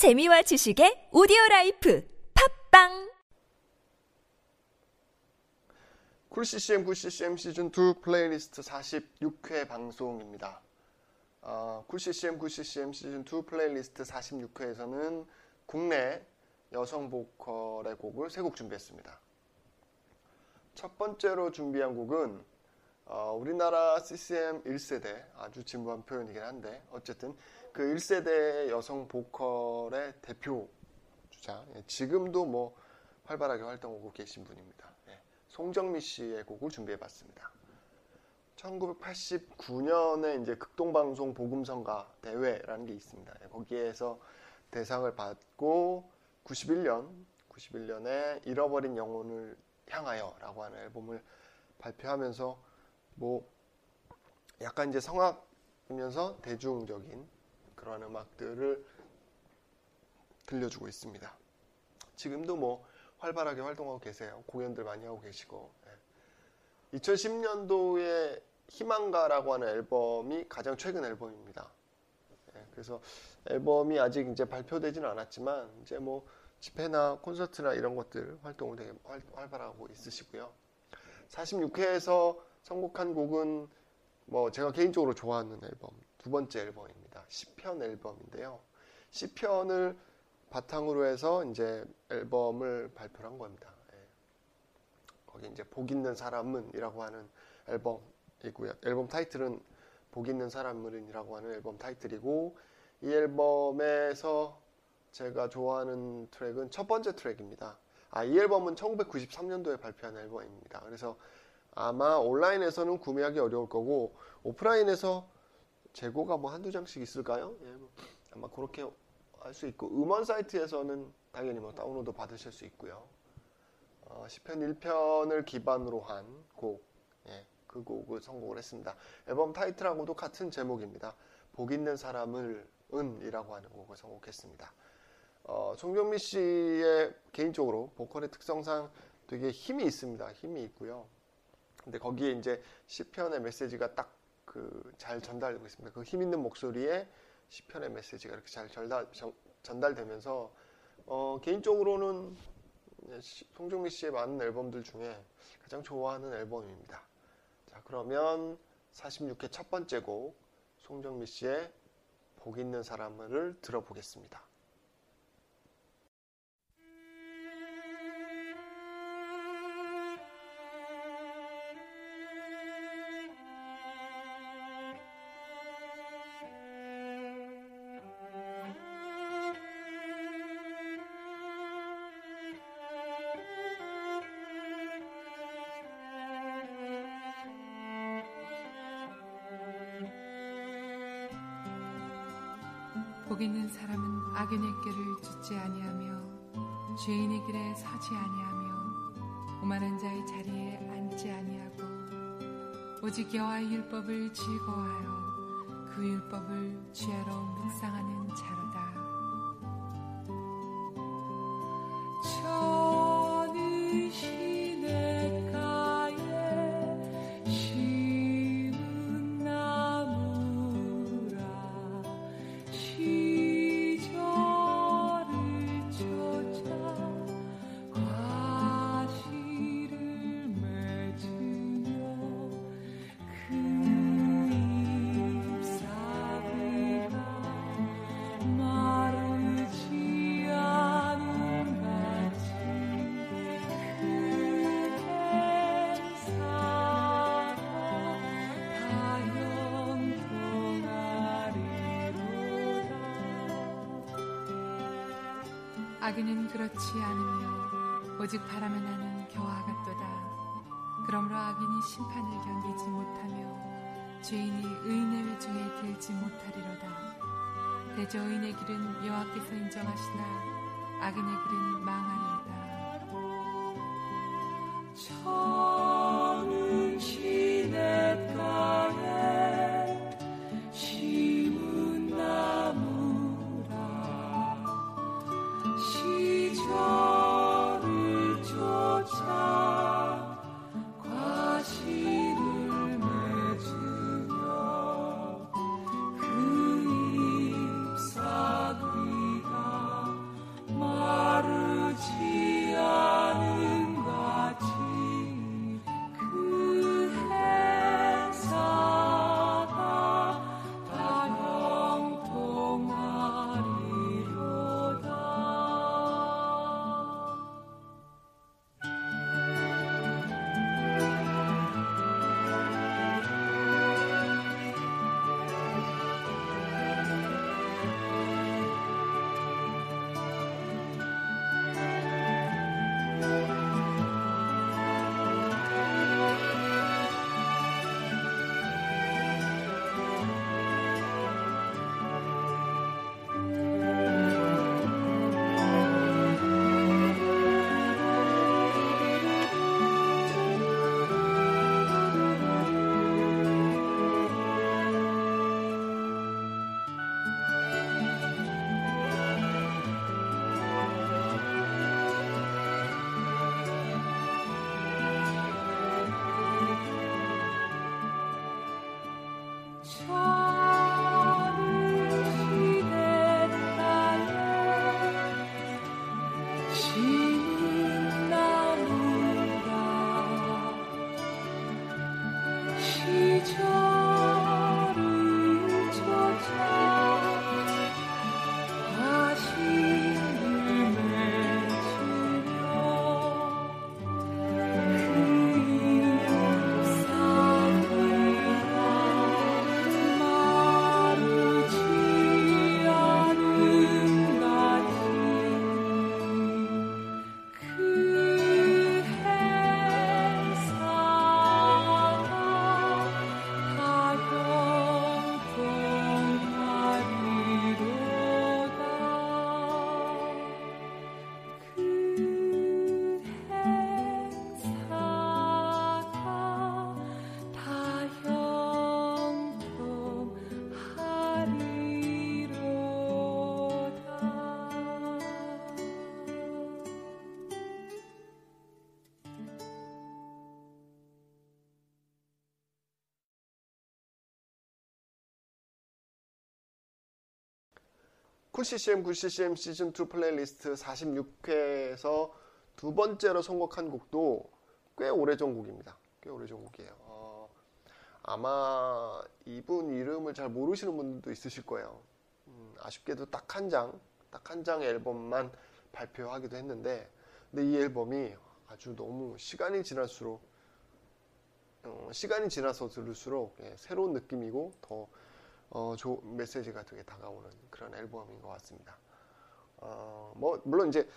재미와 지식의 오디오 라이프 팟빵 Cool CCM, Cool CCM 시즌 2 플레이리스트 46회 방송입니다. 어, Cool CCM, Cool CCM 시즌 2 플레이리스트 46회에서는 국내 여성 보컬의 곡을 세곡 준비했습니다. 첫 번째로 준비한 곡은 어, 우리나라 CCM 1세대 아주 진부한 표현이긴 한데 어쨌든 그 1세대 여성 보컬의 대표 주자 예, 지금도 뭐 활발하게 활동하고 계신 분입니다. 예, 송정미 씨의 곡을 준비해봤습니다. 1989년에 이제 극동방송 복음성가 대회라는 게 있습니다. 예, 거기에서 대상을 받고 91년 91년에 잃어버린 영혼을 향하여라고 하는 앨범을 발표하면서 뭐 약간 이제 성악이면서 대중적인 그런 음악들을 들려주고 있습니다. 지금도 뭐 활발하게 활동하고 계세요. 공연들 많이 하고 계시고. 2010년도에 희망가라고 하는 앨범이 가장 최근 앨범입니다. 예, 그래서 앨범이 아직 이제 발표되지는 않았지만 이제 뭐 집회나 콘서트나 이런 것들 활동을 되게 활, 활발하고 있으시고요. 46회에서 선곡한 곡은 뭐 제가 개인적으로 좋아하는 앨범 두 번째 앨범입니다. 시편 앨범인데요. 시편을 바탕으로 해서 이제 앨범을 발표한 겁니다. 예. 거기 이제 복 있는 사람은이라고 하는 앨범이고요. 앨범 타이틀은 복 있는 사람은이라고 하는 앨범 타이틀이고 이 앨범에서 제가 좋아하는 트랙은 첫 번째 트랙입니다. 아, 이 앨범은 1993년도에 발표한 앨범입니다. 그래서 아마 온라인에서는 구매하기 어려울 거고 오프라인에서 재고가 뭐 한두 장씩 있을까요? 예, 뭐 아마 그렇게 할 수 있고 음원 사이트에서는 당연히 뭐 다운로드 받으실 수 있고요. 어, 시편 1편을 기반으로 한 곡, 예, 그 곡을 선곡을 했습니다. 앨범 타이틀하고도 같은 제목입니다. 복 있는 사람을 은이라고 하는 곡을 선곡했습니다. 어, 송정미 씨의 개인적으로 보컬의 특성상 되게 힘이 있습니다. 힘이 있고요. 근데 거기에 이제 시편의 메시지가 딱 그 잘 전달되고 있습니다. 그 힘 있는 목소리에 시편의 메시지가 이렇게 잘 전달, 전달되면서 어, 개인적으로는 송정미 씨의 많은 앨범들 중에 가장 좋아하는 앨범입니다. 자, 그러면 46회 첫 번째 곡 송정미 씨의 복 있는 사람을 들어보겠습니다. 복 있는 사람은 악인의 길을 쫓지 아니하며 죄인의 길에 서지 아니하며 오만한 자의 자리에 앉지 아니하고 오직 여호와의 율법을 즐거워하여 그 율법을 주야로 묵상하는 자로 악인은 그렇지 않으며 오직 바람에 나는 겨와 같도다. 그러므로 악인이 심판을 견디지 못하며 죄인이 의인의 회중에 들지 못하리로다. 대저 의인의 길은 여호와께서 인정하시나 악인의 길은 망하리로 Cool CCM, Cool CCM 시즌2 플레이리스트 46회에서 두 번째로 선곡한 곡도 꽤 오래전 곡입니다. 꽤 오래전 곡이에요. 어, 아마 이분 이름을 잘 모르시는 분들도 있으실 거예요. 음, 아쉽게도 딱 한 장, 딱 한 장의 앨범만 발표하기도 했는데, 근데 이 앨범이 아주 너무 시간이 지날수록, 어, 시간이 지나서 들을수록 예, 새로운 느낌이고 더 어, 조, 메시지가 되게 다가오는 그런 앨범인 것 같습니다. 어, 뭐 물론 이제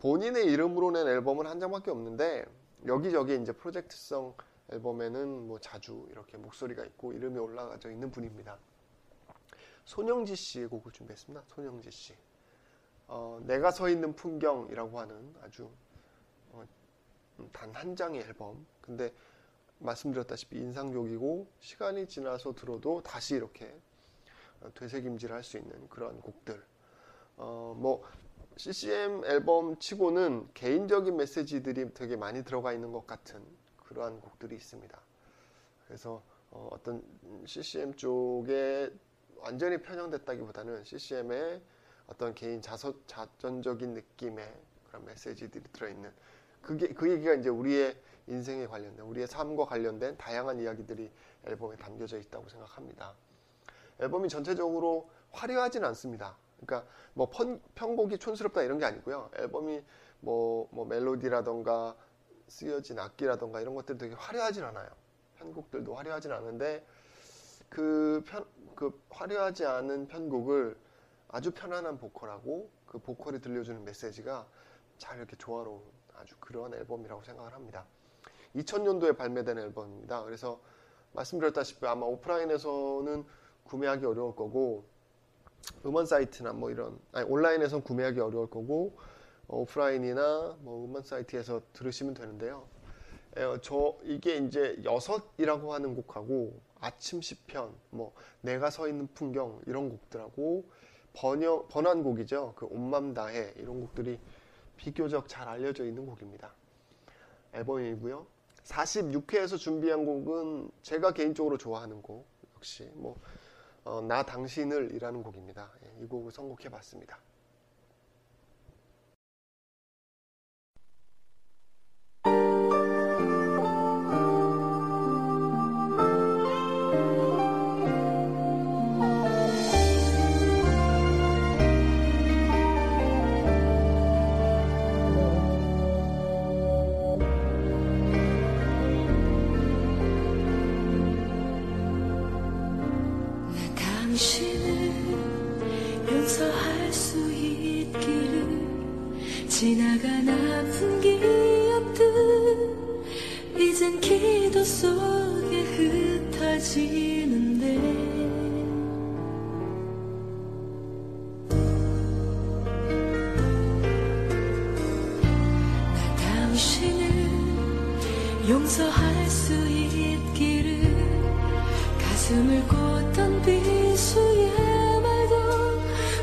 본인의 이름으로 낸 앨범은 한 장밖에 없는데 여기저기 이제 프로젝트성 앨범에는 뭐 자주 이렇게 목소리가 있고 이름이 올라가져 있는 분입니다. 손영지 씨의 곡을 준비했습니다. 손영지 씨. 어, 내가 서 있는 풍경이라고 하는 아주 어, 단한 장의 앨범. 근데 말씀드렸다시피 인상적이고 시간이 지나서 들어도 다시 이렇게 되새김질 할 수 있는 그런 곡들. 어, 뭐 CCM 앨범 치고는 개인적인 메시지들이 되게 많이 들어가 있는 것 같은 그러한 곡들이 있습니다. 그래서 어, 떤 CCM 쪽에 완전히 편향됐다기보다는 CCM의 어떤 개인 자서, 자전적인 느낌의 그런 메시지들이 들어있는 그게 그 얘기가 이제 우리의 인생에 관련된 우리의 삶과 관련된 다양한 이야기들이 앨범에 담겨져 있다고 생각합니다. 앨범이 전체적으로 화려하진 않습니다. 그러니까 뭐 편, 편곡이 촌스럽다 이런 게 아니고요. 앨범이 뭐, 뭐 멜로디라던가 쓰여진 악기라던가 이런 것들이 되게 화려하진 않아요. 편곡들도 화려하진 않은데 그 편, 그 화려하지 않은 편곡을 아주 편안한 보컬하고 그 보컬이 들려주는 메시지가 잘 이렇게 조화로운 아주 그러한 앨범이라고 생각을 합니다. 2000년도에 발매된 앨범입니다. 그래서 말씀드렸다시피 아마 오프라인에서는 구매하기 어려울 거고 음원 사이트나 뭐 이런 아니 온라인에서 구매하기 어려울 거고 어, 오프라인이나 뭐 음원 사이트에서 들으시면 되는데요. 에, 저 이게 이제 여섯이라고 하는 곡하고 아침 시편, 뭐 내가 서 있는 풍경 이런 곡들하고 번역 번안곡이죠. 그 온맘 다해 이런 곡들이 비교적 잘 알려져 있는 곡입니다. 앨범이고요. 46회에서 준비한 곡은 제가 개인적으로 좋아하는 곡 역시 뭐 어, 나 당신을 이라는 곡입니다. 예, 이 곡을 선곡해 봤습니다.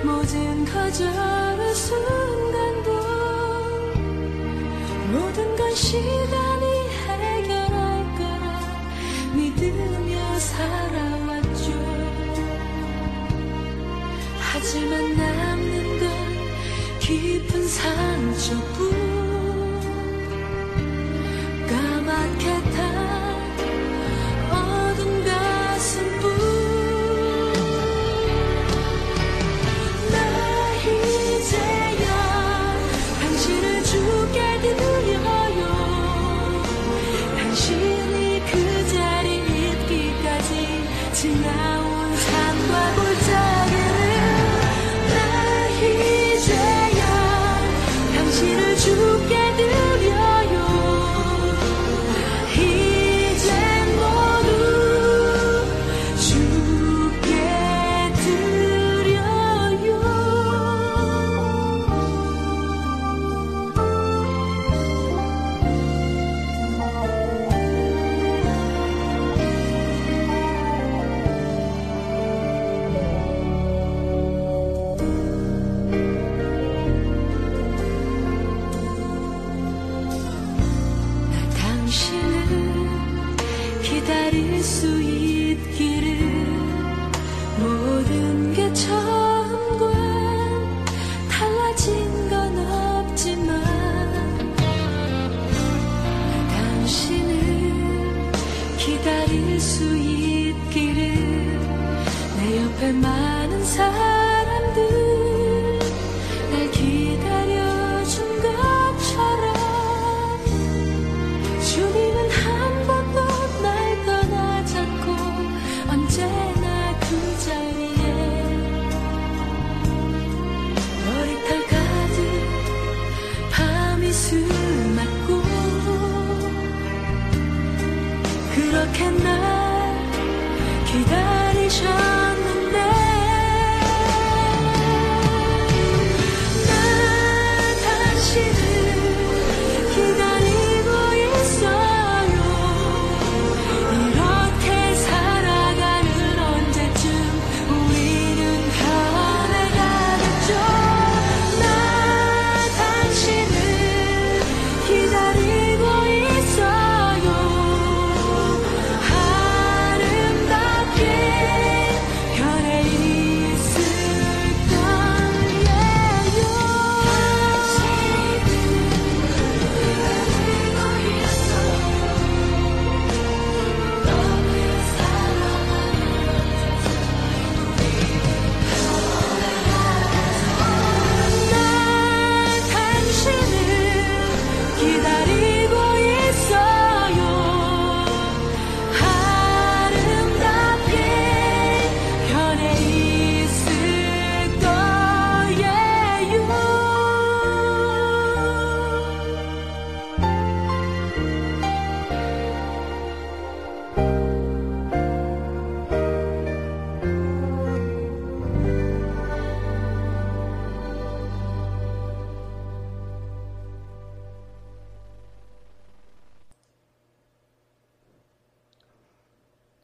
모든 거절의 순간도 모든 건 시간이 해결할 거라 믿으며 살아왔죠. 하지만 남는 건 깊은 상처뿐 모든 게 처음과 달라진 건 없지만 당신을 기다릴 수 있기를 내 옆에 많은 사람 기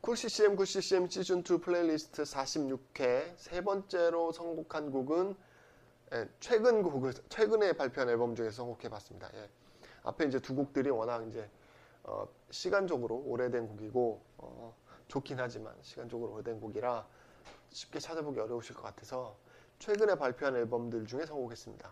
Cool CCM, Cool CCM 시즌2 플레이리스트 46회 세 번째로 선곡한 곡은 예, 최근 곡을, 최근에 발표한 앨범 중에서 선곡해봤습니다. 예. 앞에 이제 두 곡들이 워낙 이제, 어, 시간적으로 오래된 곡이고, 어, 좋긴 하지만 시간적으로 오래된 곡이라 쉽게 찾아보기 어려우실 것 같아서 최근에 발표한 앨범들 중에 선곡했습니다.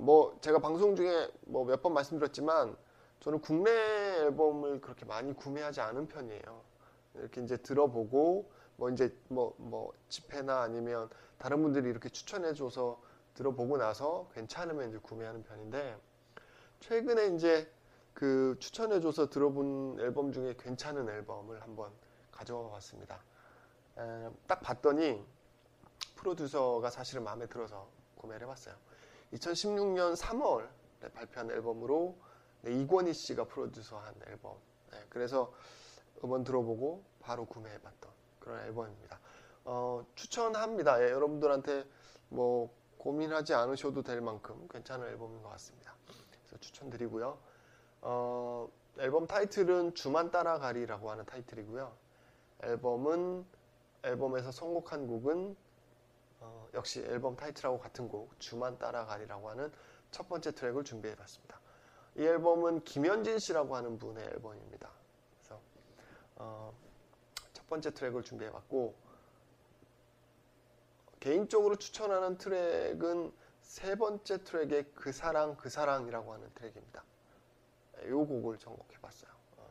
뭐, 제가 방송 중에 뭐 몇 번 말씀드렸지만 저는 국내 앨범을 그렇게 많이 구매하지 않은 편이에요. 이렇게 이제 들어보고 뭐 이제 뭐뭐 집회나 아니면 다른 분들이 이렇게 추천해줘서 들어보고 나서 괜찮으면 이제 구매하는 편인데 최근에 이제 그 추천해줘서 들어본 앨범 중에 괜찮은 앨범을 한번 가져와 봤습니다. 에, 딱 봤더니 프로듀서가 사실은 마음에 들어서 구매를 해봤어요. 2016년 3월에 발표한 앨범으로 네, 이권희 씨가 프로듀서한 앨범. 네, 그래서 음원 들어보고 바로 구매해봤던 그런 앨범입니다. 어, 추천합니다. 예, 여러분들한테 뭐 고민하지 않으셔도 될 만큼 괜찮은 앨범인 것 같습니다. 그래서 추천드리고요. 어, 앨범 타이틀은 주만 따라가리라고 하는 타이틀이고요. 앨범은 앨범에서 선곡한 곡은 어, 역시 앨범 타이틀하고 같은 곡 주만 따라가리라고 하는 첫 번째 트랙을 준비해봤습니다. 이 앨범은 김현진 씨라고 하는 분의 앨범입니다. 그래서 어, 첫 번째 트랙을 준비해 봤고 개인적으로 추천하는 트랙은 세 번째 트랙의 그 사랑 그 사랑이라고 하는 트랙입니다. 이 곡을 선곡해 봤어요. 어,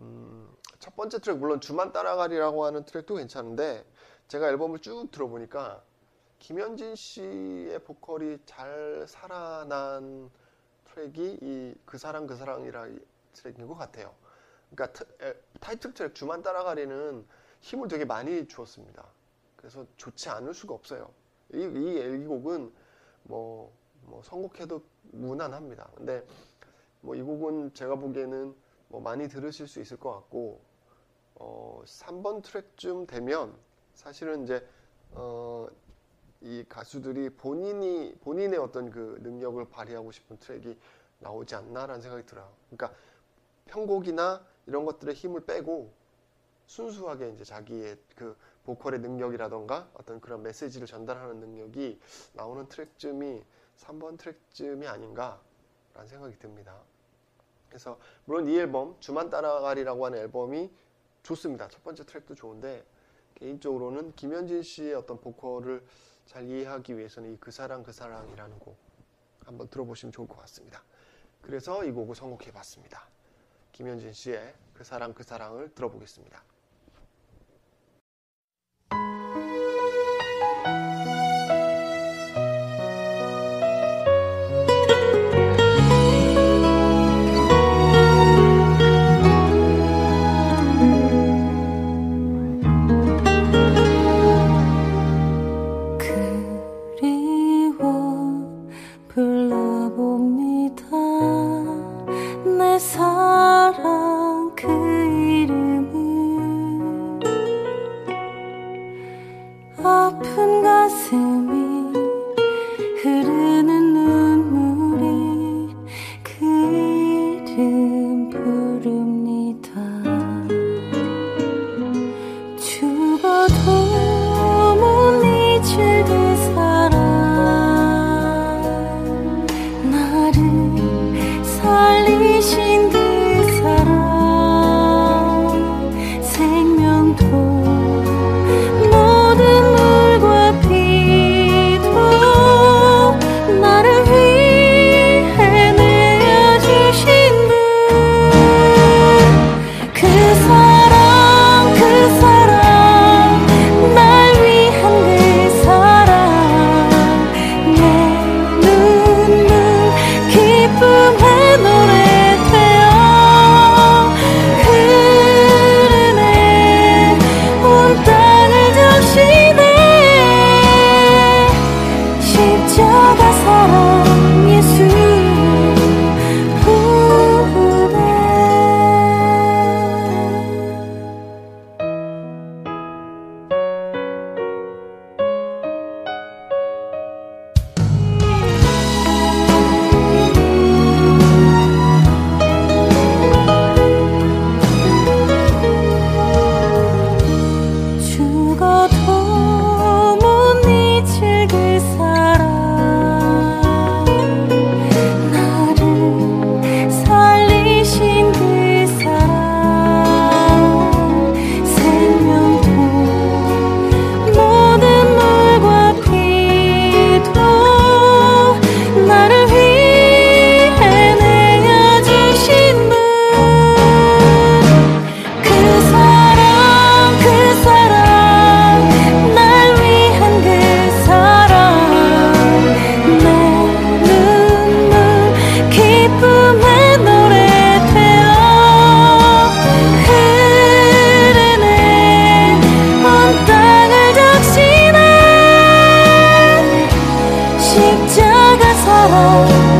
음, 첫 번째 트랙 물론 주만 따라가리라고 하는 트랙도 괜찮은데 제가 앨범을 쭉 들어보니까 김현진 씨의 보컬이 잘 살아난 트랙이 이 그 사랑 그 사랑이라 이 트랙인 것 같아요. 그러니까 타이틀 트랙 주만 따라가리는 힘을 되게 많이 주었습니다. 그래서 좋지 않을 수가 없어요. 이, 이 애곡은 뭐, 뭐 선곡해도 무난합니다. 근데 뭐 이 곡은 제가 보기에는 뭐 많이 들으실 수 있을 것 같고 어, 3번 트랙쯤 되면 사실은 이제 어, 이 가수들이 본인이 본인의 어떤 그 능력을 발휘하고 싶은 트랙이 나오지 않나라는 생각이 들어요. 그러니까 편곡이나 이런 것들의 힘을 빼고 순수하게 이제 자기의 그 보컬의 능력이라던가 어떤 그런 메시지를 전달하는 능력이 나오는 트랙쯤이 3번 트랙쯤이 아닌가라는 생각이 듭니다. 그래서 물론 이 앨범 주만 따라가리라고 하는 앨범이 좋습니다. 첫 번째 트랙도 좋은데 개인적으로는 김현진 씨의 어떤 보컬을 잘 이해하기 위해서는 이 그 사랑 그 사랑이라는 곡 한번 들어보시면 좋을 것 같습니다. 그래서 이 곡을 선곡해봤습니다. 김현진 씨의 그 사랑 그 사랑을 들어보겠습니다. love.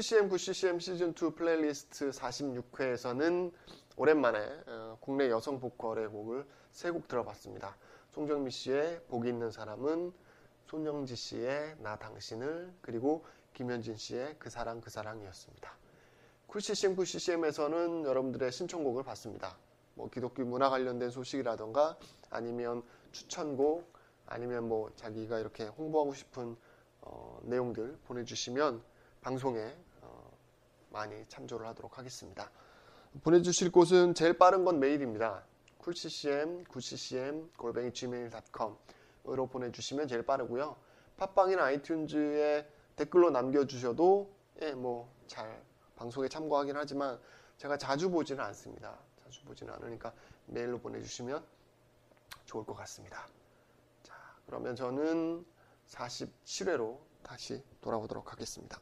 CCM 9CCM 시즌2 플레이리스트 46회에서는 오랜만에 어, 국내 여성 보컬의 곡을 세 곡 들어봤습니다. 송정미 씨의 복 있는 사람은 손영지 씨의 나 당신을 그리고 김현진 씨의 그 사랑 그 사랑이었습니다. Cool CCM Cool CCM에서는 여러분들의 신청곡을 받습니다. 뭐 기독교 문화 관련된 소식이라던가 아니면 추천곡 아니면 뭐 자기가 이렇게 홍보하고 싶은 어, 내용들 보내주시면 방송에 어, 많이 참조를 하도록 하겠습니다. 보내주실 곳은 제일 빠른 건 메일입니다. 쿨ccm, 9ccm, 골뱅이 gmail.com으로 보내주시면 제일 빠르고요. 팟빵이나 아이튠즈에 댓글로 남겨주셔도 예, 뭐 잘 방송에 참고하긴 하지만 제가 자주 보지는 않습니다. 자주 보지는 않으니까 메일로 보내주시면 좋을 것 같습니다. 자, 그러면 저는 47회로 다시 돌아오도록 하겠습니다.